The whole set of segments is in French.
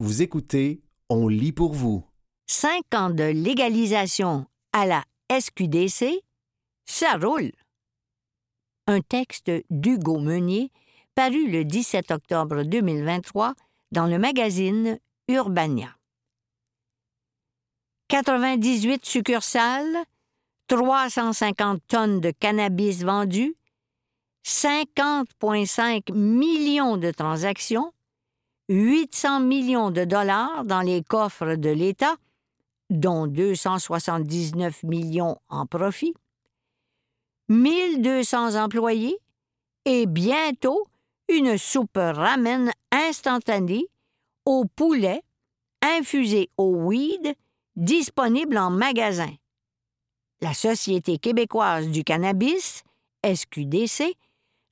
Vous écoutez On lit pour vous. Cinq ans de légalisation à la SQDC, ça roule. Un texte d'Hugo Meunier, paru le 17 octobre 2023 dans le magazine Urbania. 98 succursales, 350 tonnes de cannabis vendues, 50,5 millions de transactions, 800 millions de dollars dans les coffres de l'État, dont 279 millions en profit, 1200 employés et bientôt une soupe ramen instantanée au poulet infusée au weed disponible en magasin. La Société québécoise du cannabis, SQDC,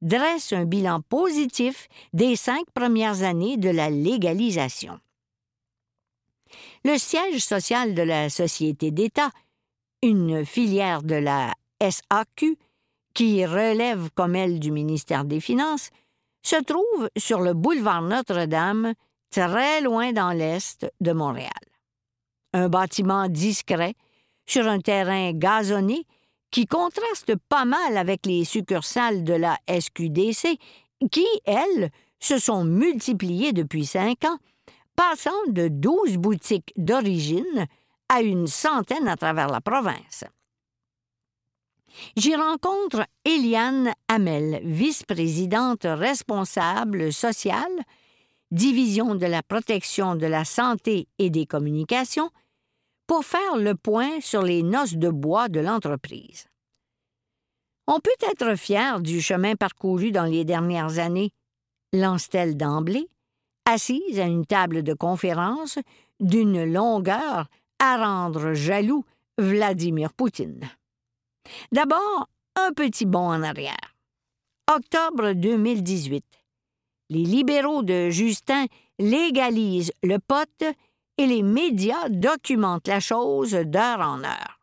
dresse un bilan positif des cinq premières années de la légalisation. Le siège social de la Société d'État, une filière de la SAQ, qui relève comme elle du ministère des Finances, se trouve sur le boulevard Notre-Dame, très loin dans l'est de Montréal. Un bâtiment discret, sur un terrain gazonné, qui contraste pas mal avec les succursales de la SQDC, qui, elles, se sont multipliées depuis cinq ans, passant de douze boutiques d'origine à une centaine à travers la province. J'y rencontre Eliane Hamel, vice-présidente responsable sociale, division de la protection de la santé et des communications, pour faire le point sur les noces de bois de l'entreprise. On peut être fier du chemin parcouru dans les dernières années, lance-t-elle d'emblée, assise à une table de conférence d'une longueur à rendre jaloux Vladimir Poutine. D'abord, un petit bond en arrière. Octobre 2018. Les libéraux de Justin légalisent le pote et les médias documentent la chose d'heure en heure.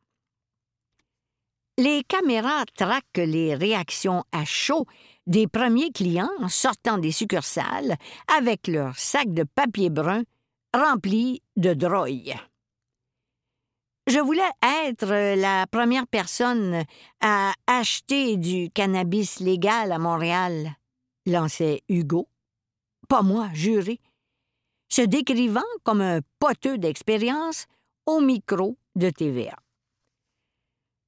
Les caméras traquent les réactions à chaud des premiers clients sortant des succursales avec leurs sacs de papier brun remplis de droïs. Je voulais être la première personne à acheter du cannabis légal à Montréal, lançait Hugo. Pas moi, juré se décrivant comme un poteux d'expérience au micro de TVA.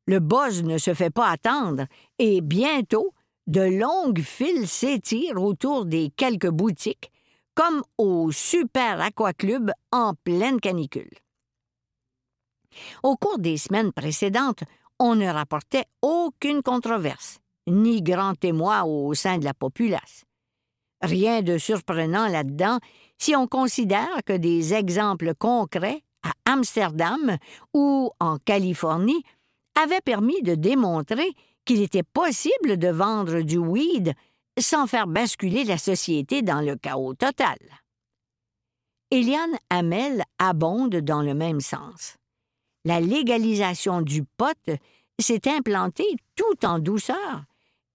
Le buzz ne se fait pas attendre et bientôt, de longues files s'étirent autour des quelques boutiques, comme au Super Aquaclub en pleine canicule. Au cours des semaines précédentes, on ne rapportait aucune controverse, ni grand témoin au sein de la populace. Rien de surprenant là-dedans si on considère que des exemples concrets à Amsterdam ou en Californie avaient permis de démontrer qu'il était possible de vendre du weed sans faire basculer la société dans le chaos total. Eliane Hamel abonde dans le même sens. La légalisation du pot s'est implantée tout en douceur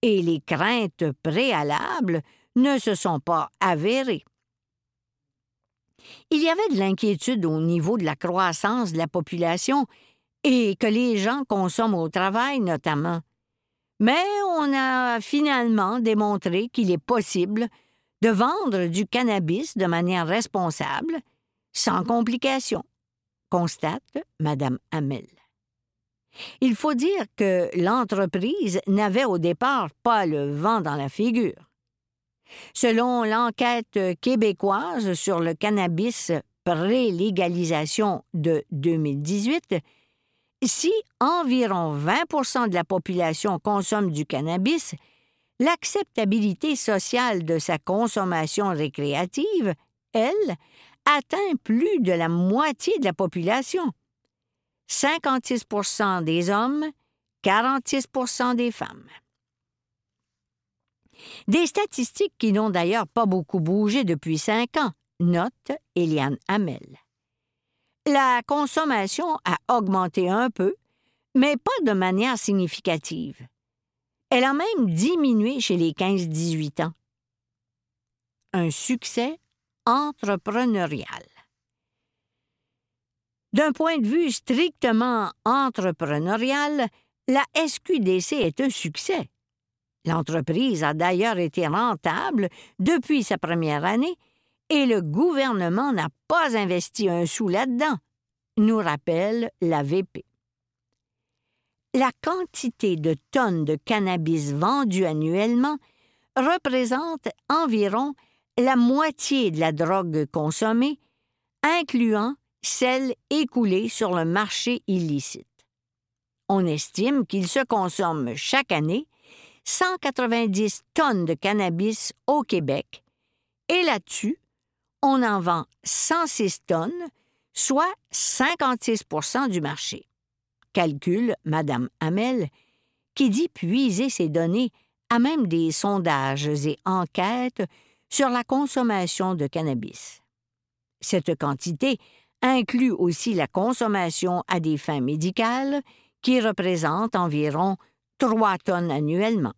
et les craintes préalables ne se sont pas avérées. Il y avait de l'inquiétude au niveau de la croissance de la population et que les gens consomment au travail notamment. Mais on a finalement démontré qu'il est possible de vendre du cannabis de manière responsable, sans complications, constate Mme Hamel. Il faut dire que l'entreprise n'avait au départ pas le vent dans la figure. Selon l'enquête québécoise sur le cannabis pré-légalisation de 2018, si environ 20 de la population consomme du cannabis, l'acceptabilité sociale de sa consommation récréative, elle, atteint plus de la moitié de la population. 56% des hommes, 46% des femmes. Des statistiques qui n'ont d'ailleurs pas beaucoup bougé depuis cinq ans, note Eliane Hamel. La consommation a augmenté un peu, mais pas de manière significative. Elle a même diminué chez les 15-18 ans. Un succès entrepreneurial. D'un point de vue strictement entrepreneurial, la SQDC est un succès. L'entreprise a d'ailleurs été rentable depuis sa première année et le gouvernement n'a pas investi un sou là-dedans, nous rappelle la VP. La quantité de tonnes de cannabis vendues annuellement représente environ la moitié de la drogue consommée, incluant celle écoulée sur le marché illicite. On estime qu'il se consomme chaque année 190 tonnes de cannabis au Québec, et là-dessus, on en vend 106 tonnes, soit 56% du marché. Calcule Mme Hamel, qui dit puiser ces données à même des sondages et enquêtes sur la consommation de cannabis. Cette quantité inclut aussi la consommation à des fins médicales, qui représente environ 3 tonnes annuellement.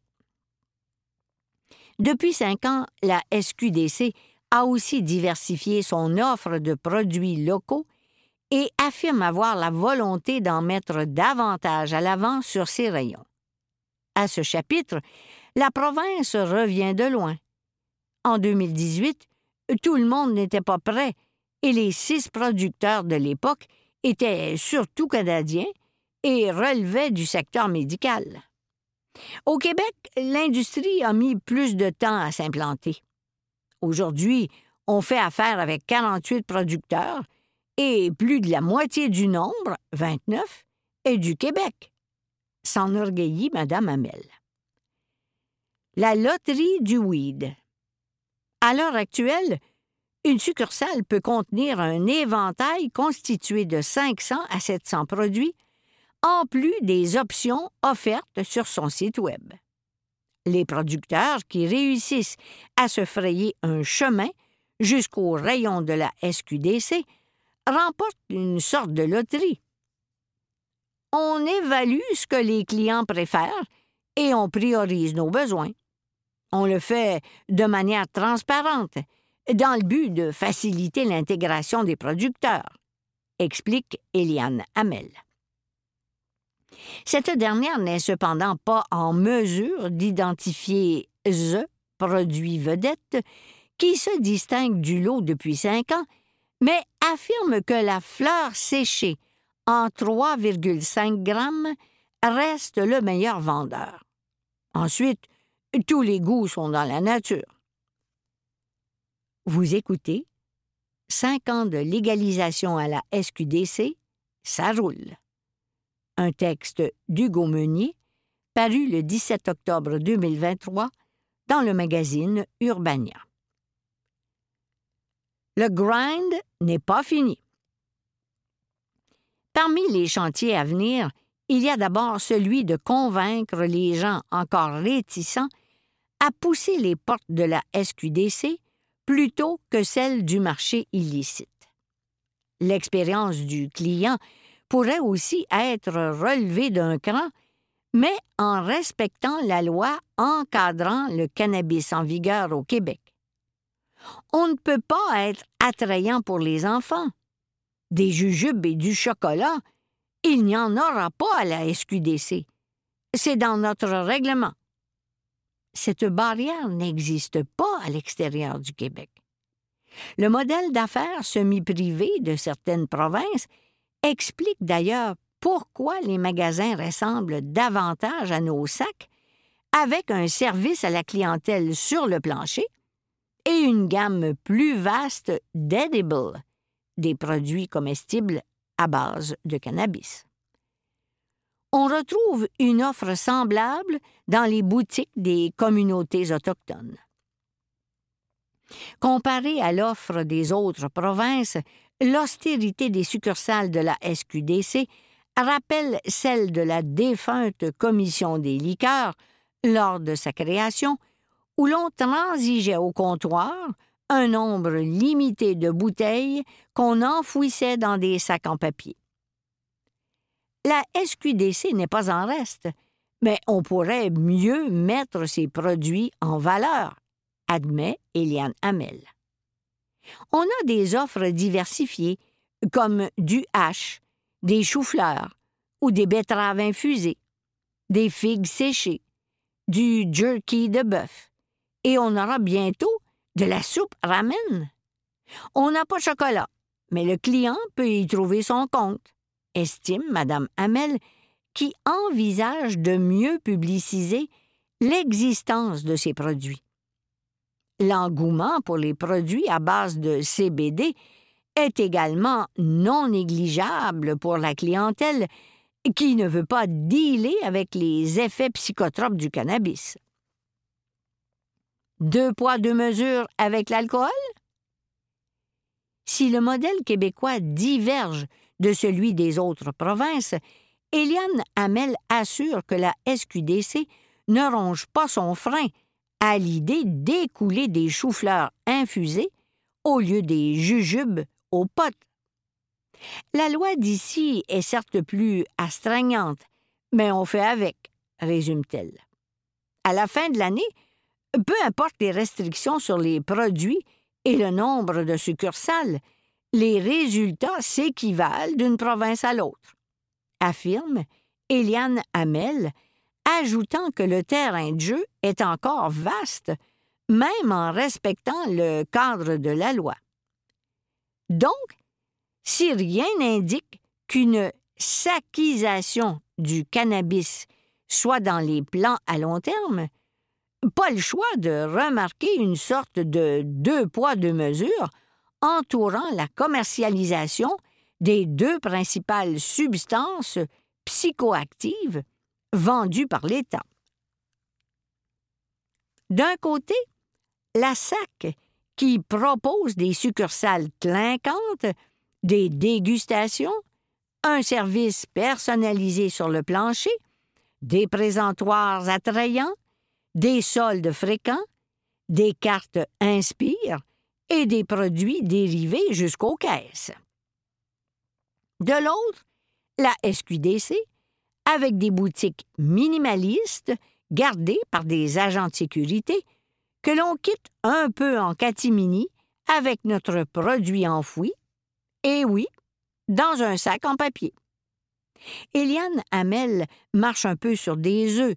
Depuis cinq ans, la SQDC a aussi diversifié son offre de produits locaux et affirme avoir la volonté d'en mettre davantage à l'avant sur ses rayons. À ce chapitre, la province revient de loin. En 2018, tout le monde n'était pas prêt et les six producteurs de l'époque étaient surtout canadiens et relevaient du secteur médical. Au Québec, l'industrie a mis plus de temps à s'implanter. Aujourd'hui, on fait affaire avec 48 producteurs et plus de la moitié du nombre, 29, est du Québec. S'enorgueillit Mme Hamel. La loterie du weed. À l'heure actuelle, une succursale peut contenir un éventail constitué de 500 à 700 produits en plus des options offertes sur son site Web. Les producteurs qui réussissent à se frayer un chemin jusqu'au rayon de la SQDC remportent une sorte de loterie. On évalue ce que les clients préfèrent et on priorise nos besoins. On le fait de manière transparente, dans le but de faciliter l'intégration des producteurs, explique Eliane Hamel. Cette dernière n'est cependant pas en mesure d'identifier The produit vedette qui se distingue du lot depuis cinq ans, mais affirme que la fleur séchée en 3,5 grammes reste le meilleur vendeur. Ensuite, tous les goûts sont dans la nature. Vous écoutez Cinq ans de légalisation à la SQDC, ça roule un texte d'Hugo Meunier, paru le 17 octobre 2023 dans le magazine Urbania. Le grind n'est pas fini. Parmi les chantiers à venir, il y a d'abord celui de convaincre les gens encore réticents à pousser les portes de la SQDC plutôt que celles du marché illicite. L'expérience du client pourrait aussi être relevé d'un cran, mais en respectant la loi encadrant le cannabis en vigueur au Québec. On ne peut pas être attrayant pour les enfants. Des jujubes et du chocolat, il n'y en aura pas à la SQDC. C'est dans notre règlement. Cette barrière n'existe pas à l'extérieur du Québec. Le modèle d'affaires semi-privé de certaines provinces explique d'ailleurs pourquoi les magasins ressemblent davantage à nos sacs, avec un service à la clientèle sur le plancher et une gamme plus vaste d'edibles, des produits comestibles à base de cannabis. On retrouve une offre semblable dans les boutiques des communautés autochtones. Comparée à l'offre des autres provinces, l'austérité des succursales de la SQDC rappelle celle de la défunte Commission des liqueurs lors de sa création, où l'on transigeait au comptoir un nombre limité de bouteilles qu'on enfouissait dans des sacs en papier. La SQDC n'est pas en reste, mais on pourrait mieux mettre ces produits en valeur, admet Eliane Hamel. On a des offres diversifiées, comme du hache, des choux-fleurs ou des betteraves infusées, des figues séchées, du jerky de bœuf, et on aura bientôt de la soupe ramen. On n'a pas de chocolat, mais le client peut y trouver son compte, estime Mme Hamel, qui envisage de mieux publiciser l'existence de ces produits. L'engouement pour les produits à base de CBD est également non négligeable pour la clientèle qui ne veut pas dealer avec les effets psychotropes du cannabis. Deux poids, deux mesures avec l'alcool? Si le modèle québécois diverge de celui des autres provinces, Eliane Hamel assure que la SQDC ne ronge pas son frein à l'idée d'écouler des choux-fleurs infusés au lieu des jujubes aux potes. La loi d'ici est certes plus astreignante, mais on fait avec, résume-t-elle. À la fin de l'année, peu importe les restrictions sur les produits et le nombre de succursales, les résultats s'équivalent d'une province à l'autre, affirme Eliane Hamel, ajoutant que le terrain de jeu est encore vaste, même en respectant le cadre de la loi. Donc, si rien n'indique qu'une saquisation du cannabis soit dans les plans à long terme, pas le choix de remarquer une sorte de deux poids, deux mesures entourant la commercialisation des deux principales substances psychoactives vendues par l'État. D'un côté, la SAC, qui propose des succursales clinquantes, des dégustations, un service personnalisé sur le plancher, des présentoirs attrayants, des soldes fréquents, des cartes Inspire et des produits dérivés jusqu'aux caisses. De l'autre, la SQDC, avec des boutiques minimalistes gardées par des agents de sécurité que l'on quitte un peu en catimini avec notre produit enfoui, et oui, dans un sac en papier. Eliane Hamel marche un peu sur des œufs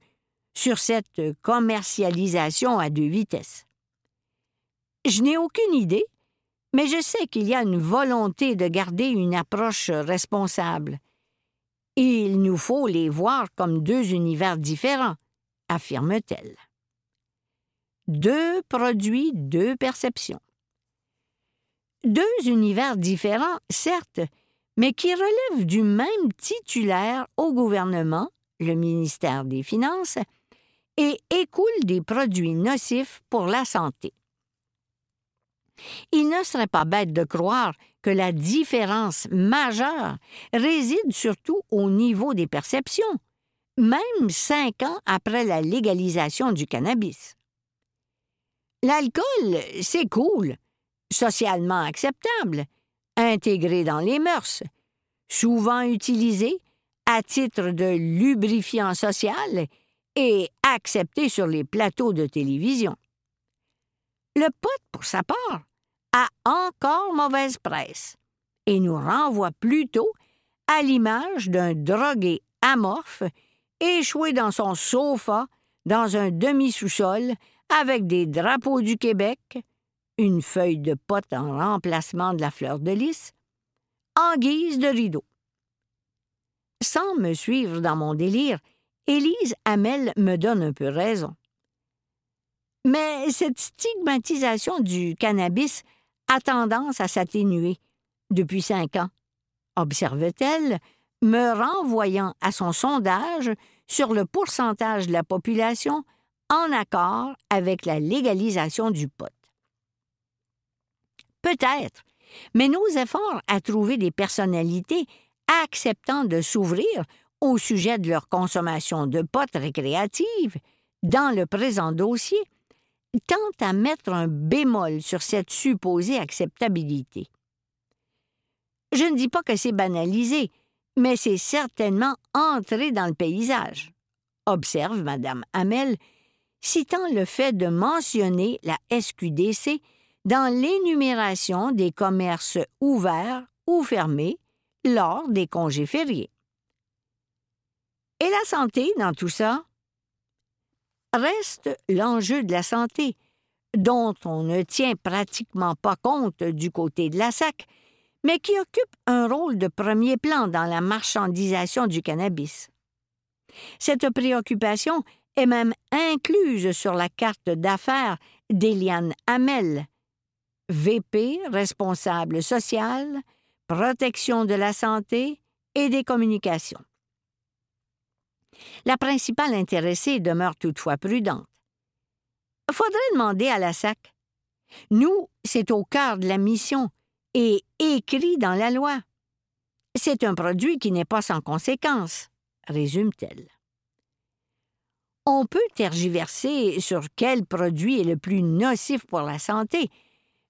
sur cette commercialisation à deux vitesses. Je n'ai aucune idée, mais je sais qu'il y a une volonté de garder une approche responsable. Il nous faut les voir comme deux univers différents, affirme-t-elle. Deux produits, deux perceptions. Deux univers différents, certes, mais qui relèvent du même titulaire au gouvernement, le ministère des Finances, et écoulent des produits nocifs pour la santé. Il ne serait pas bête de croire que la différence majeure réside surtout au niveau des perceptions, même cinq ans après la légalisation du cannabis. L'alcool, c'est cool, socialement acceptable, intégré dans les mœurs, souvent utilisé à titre de lubrifiant social et accepté sur les plateaux de télévision. Le pote, pour sa part, a encore mauvaise presse et nous renvoie plutôt à l'image d'un drogué amorphe échoué dans son sofa dans un demi-sous-sol avec des drapeaux du Québec, une feuille de pote en remplacement de la fleur de lys, en guise de rideau. Sans me suivre dans mon délire, Élise Hamel me donne un peu raison. Mais cette stigmatisation du cannabis a tendance à s'atténuer depuis cinq ans, observe-t-elle, me renvoyant à son sondage sur le pourcentage de la population en accord avec la légalisation du pot. Peut-être, mais nos efforts à trouver des personnalités acceptant de s'ouvrir au sujet de leur consommation de potes récréatives dans le présent dossier tentent à mettre un bémol sur cette supposée acceptabilité. Je ne dis pas que c'est banalisé, mais c'est certainement entré dans le paysage, observe Mme Hamel, citant le fait de mentionner la SQDC dans l'énumération des commerces ouverts ou fermés lors des congés fériés. Et la santé dans tout ça? Reste l'enjeu de la santé, dont on ne tient pratiquement pas compte du côté de la SAC, mais qui occupe un rôle de premier plan dans la marchandisation du cannabis. Cette préoccupation est même incluse sur la carte d'affaires d'Eliane Hamel, VP responsable social, protection de la santé et des communications. La principale intéressée demeure toutefois prudente. Faudrait demander à la SAC. Nous, c'est au cœur de la mission et écrit dans la loi. C'est un produit qui n'est pas sans conséquences, résume-t-elle. On peut tergiverser sur quel produit est le plus nocif pour la santé,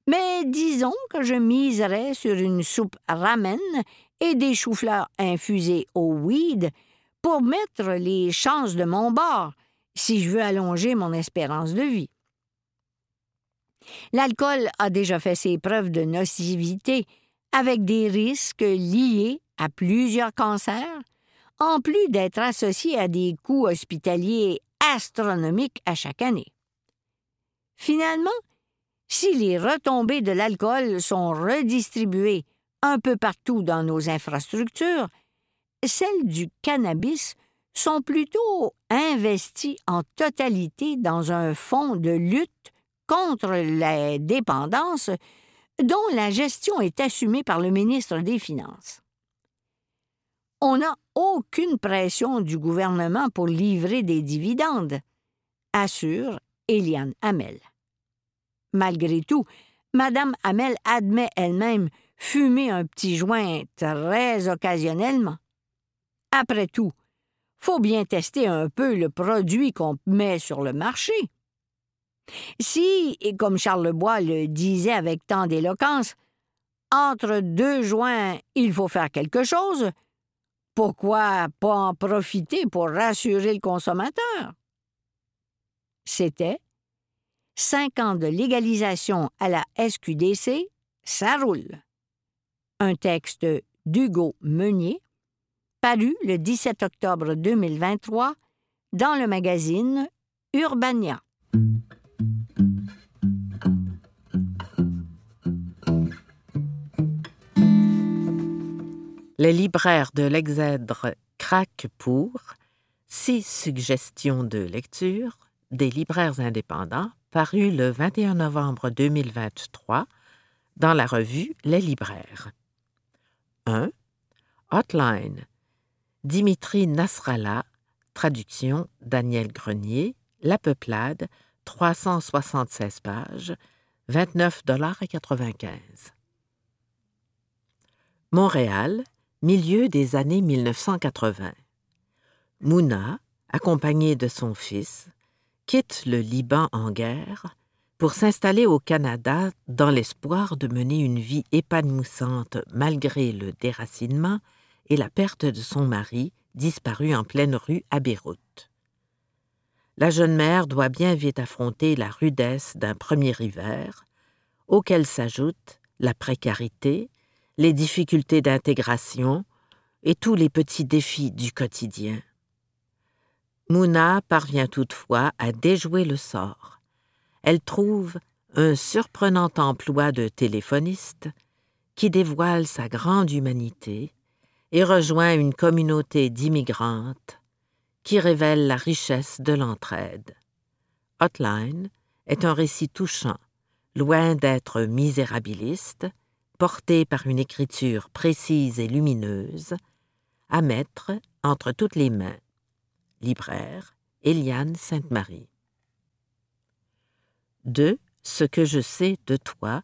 mais disons que je miserais sur une soupe ramen et des choux-fleurs infusés au weed pour mettre les chances de mon bord si je veux allonger mon espérance de vie. L'alcool a déjà fait ses preuves de nocivité avec des risques liés à plusieurs cancers, en plus d'être associé à des coûts hospitaliers astronomiques à chaque année. Finalement, si les retombées de l'alcool sont redistribuées un peu partout dans nos infrastructures, celles du cannabis sont plutôt investies en totalité dans un fonds de lutte contre la dépendance dont la gestion est assumée par le ministre des Finances. On n'a aucune pression du gouvernement pour livrer des dividendes, assure Eliane Hamel. Malgré tout, Madame Hamel admet elle-même fumer un petit joint très occasionnellement. Après tout, faut bien tester un peu le produit qu'on met sur le marché. Si, et comme Charles Bois le disait avec tant d'éloquence, entre deux joints, il faut faire quelque chose, pourquoi pas en profiter pour rassurer le consommateur? C'était cinq ans de légalisation à la SQDC, ça roule. Un texte d'Hugo Meunier, paru le 17 octobre 2023 dans le magazine Urbania. Les libraires de l'Exèdre craquent pour six suggestions de lecture des libraires indépendants paru le 21 novembre 2023 dans la revue Les libraires. 1. Hotline. Dimitri Nasrallah, traduction Daniel Grenier, La Peuplade, 376 pages, 29,95 Montréal, milieu des années 1980. Mouna, accompagnée de son fils, quitte le Liban en guerre pour s'installer au Canada dans l'espoir de mener une vie épanouissante malgré le déracinement et la perte de son mari, disparu en pleine rue à Beyrouth. La jeune mère doit bien vite affronter la rudesse d'un premier hiver, auquel s'ajoutent la précarité, les difficultés d'intégration et tous les petits défis du quotidien. Mouna parvient toutefois à déjouer le sort. Elle trouve un surprenant emploi de téléphoniste qui dévoile sa grande humanité et rejoint une communauté d'immigrantes qui révèle la richesse de l'entraide. Hotline est un récit touchant, loin d'être misérabiliste, porté par une écriture précise et lumineuse, à mettre entre toutes les mains. Libraire, Eliane Sainte-Marie. 2. Ce que je sais de toi,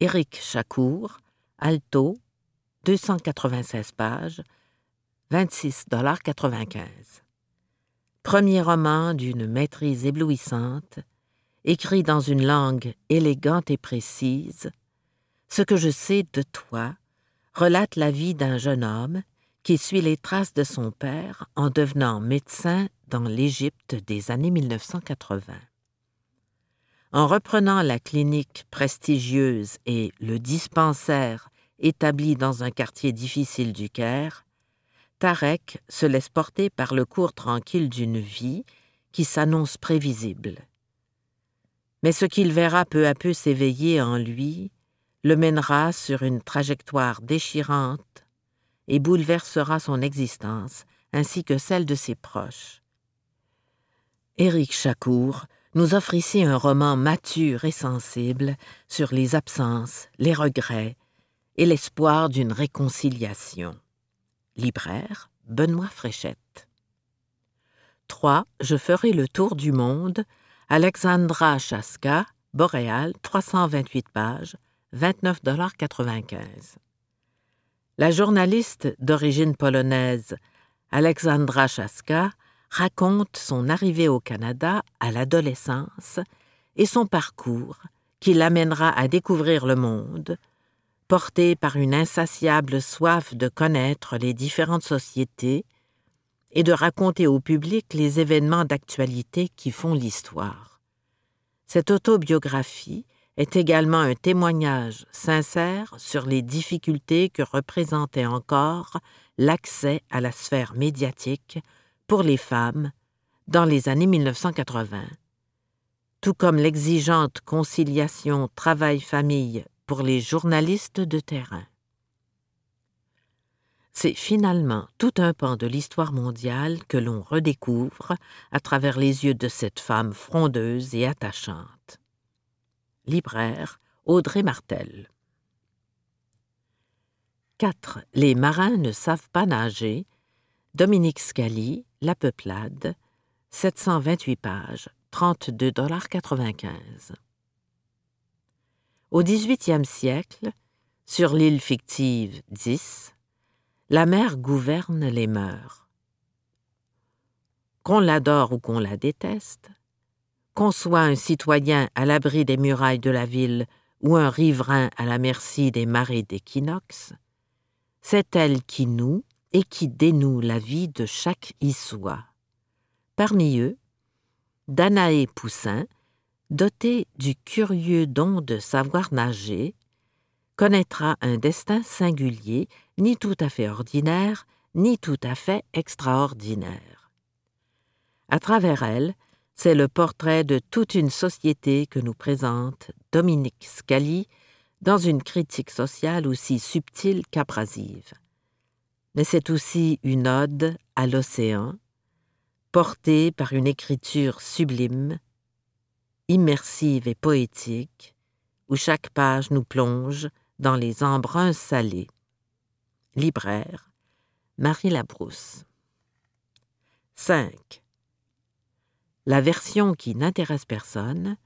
Éric Chacour, Alto, 296 pages, 26,95 Premier roman d'une maîtrise éblouissante, écrit dans une langue élégante et précise, ce que je sais de toi relate la vie d'un jeune homme qui suit les traces de son père en devenant médecin dans l'Égypte des années 1980. En reprenant la clinique prestigieuse et le dispensaire établi dans un quartier difficile du Caire, Tarek se laisse porter par le cours tranquille d'une vie qui s'annonce prévisible. Mais ce qu'il verra peu à peu s'éveiller en lui le mènera sur une trajectoire déchirante et bouleversera son existence ainsi que celle de ses proches. Éric Chacour nous offre ici un roman mature et sensible sur les absences, les regrets et l'espoir d'une réconciliation. Libraire, Benoît Fréchette. 3. Je ferai le tour du monde. Alexandra Chaska, Boréal, 328 pages, 29,95 La journaliste d'origine polonaise Alexandra Chaska raconte son arrivée au Canada à l'adolescence et son parcours qui l'amènera à découvrir le monde, porté par une insatiable soif de connaître les différentes sociétés et de raconter au public les événements d'actualité qui font l'histoire. Cette autobiographie est également un témoignage sincère sur les difficultés que représentait encore l'accès à la sphère médiatique pour les femmes dans les années 1980, tout comme l'exigeante conciliation travail-famille pour les journalistes de terrain. C'est finalement tout un pan de l'histoire mondiale que l'on redécouvre à travers les yeux de cette femme frondeuse et attachante. Libraire Audrey Martel. 4. Les marins ne savent pas nager. Dominique Scali, La Peuplade, 728 pages, 32,95 au XVIIIe siècle, sur l'île fictive 10, la mer gouverne les mœurs. Qu'on l'adore ou qu'on la déteste, qu'on soit un citoyen à l'abri des murailles de la ville ou un riverain à la merci des marées d'équinoxe, c'est elle qui noue et qui dénoue la vie de chaque Issois. Parmi eux, Danaé Poussin, doté du curieux don de savoir nager, connaîtra un destin singulier, ni tout à fait ordinaire, ni tout à fait extraordinaire. À travers elle, c'est le portrait de toute une société que nous présente Dominique Scali dans une critique sociale aussi subtile qu'abrasive. Mais c'est aussi une ode à l'océan, portée par une écriture sublime, immersive et poétique, où chaque page nous plonge dans les embruns salés. Libraire, Marie Labrousse. 5. La version qui n'intéresse personne,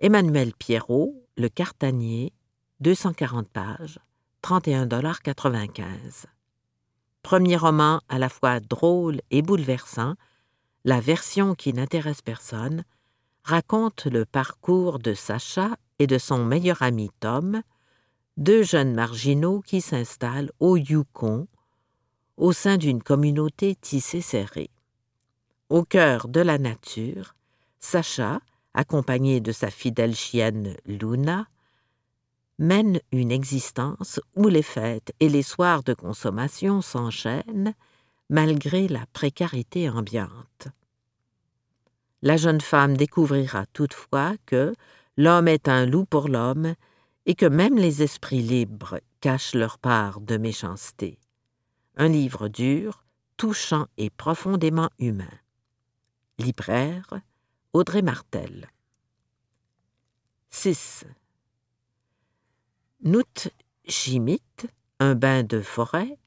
Emmanuel Pierrot, Le Cartanier, 240 pages, 31,95 Premier roman à la fois drôle et bouleversant, La version qui n'intéresse personne, raconte le parcours de Sacha et de son meilleur ami Tom, deux jeunes marginaux qui s'installent au Yukon, au sein d'une communauté tissée serrée. Au cœur de la nature, Sacha, accompagné de sa fidèle chienne Luna, mène une existence où les fêtes et les soirs de consommation s'enchaînent malgré la précarité ambiante la jeune femme découvrira toutefois que l'homme est un loup pour l'homme et que même les esprits libres cachent leur part de méchanceté. Un livre dur, touchant et profondément humain. Libraire, Audrey Martel. 6. Nout Chimite, Un bain de forêt,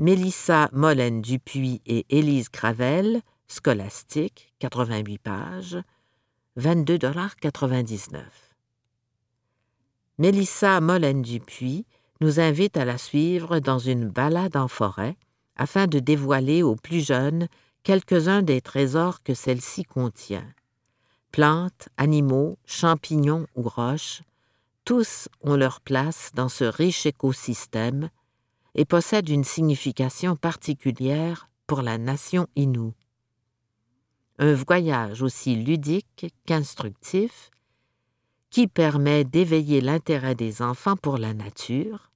Mélissa Molène Dupuis et Élise Gravel, scolastique, 88 pages, 22,99 Mélissa Molène Dupuis nous invite à la suivre dans une balade en forêt afin de dévoiler aux plus jeunes quelques-uns des trésors que celle-ci contient. Plantes, animaux, champignons ou roches, tous ont leur place dans ce riche écosystème et possèdent une signification particulière pour la nation inoue un voyage aussi ludique qu'instructif qui permet d'éveiller l'intérêt des enfants pour la nature,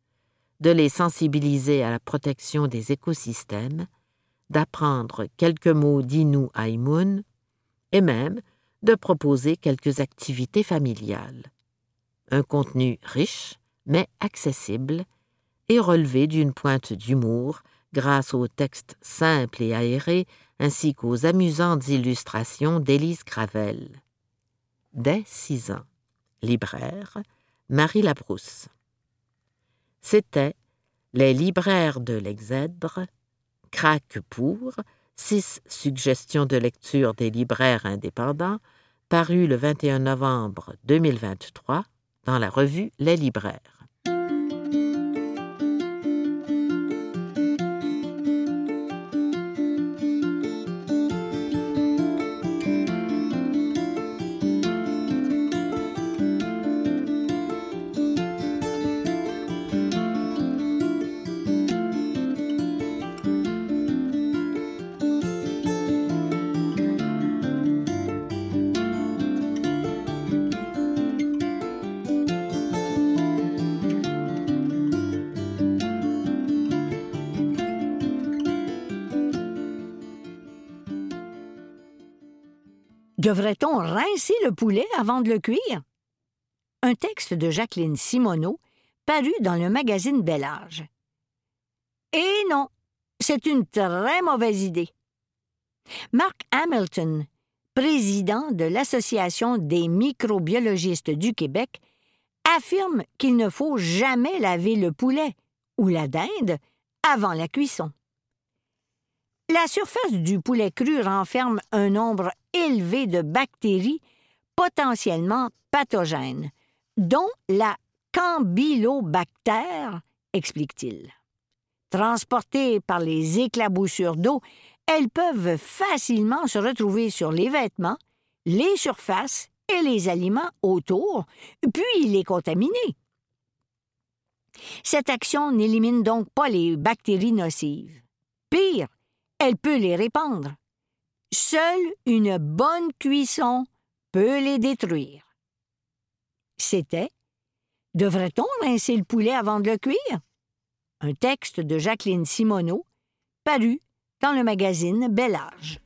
de les sensibiliser à la protection des écosystèmes, d'apprendre quelques mots d'Inu Aïmoun et même de proposer quelques activités familiales. Un contenu riche, mais accessible, et relevé d'une pointe d'humour grâce aux textes simples et aérés ainsi qu'aux amusantes illustrations d'Élise Gravel. Dès six ans. Libraire, Marie Labrousse. C'était Les libraires de l'Exèdre, Craque pour, six suggestions de lecture des libraires indépendants, paru le 21 novembre 2023 dans la revue Les libraires. Devrait-on rincer le poulet avant de le cuire? Un texte de Jacqueline Simoneau, paru dans le magazine Bel Âge. Et non, c'est une très mauvaise idée. Mark Hamilton, président de l'Association des microbiologistes du Québec, affirme qu'il ne faut jamais laver le poulet ou la dinde avant la cuisson. La surface du poulet cru renferme un nombre élevé de bactéries potentiellement pathogènes, dont la campylobactère, explique-t-il. Transportées par les éclaboussures d'eau, elles peuvent facilement se retrouver sur les vêtements, les surfaces et les aliments autour, puis les contaminer. Cette action n'élimine donc pas les bactéries nocives. Pire, elle peut les répandre. Seule une bonne cuisson peut les détruire. C'était Devrait-on rincer le poulet avant de le cuire? Un texte de Jacqueline Simoneau, paru dans le magazine Bel Âge.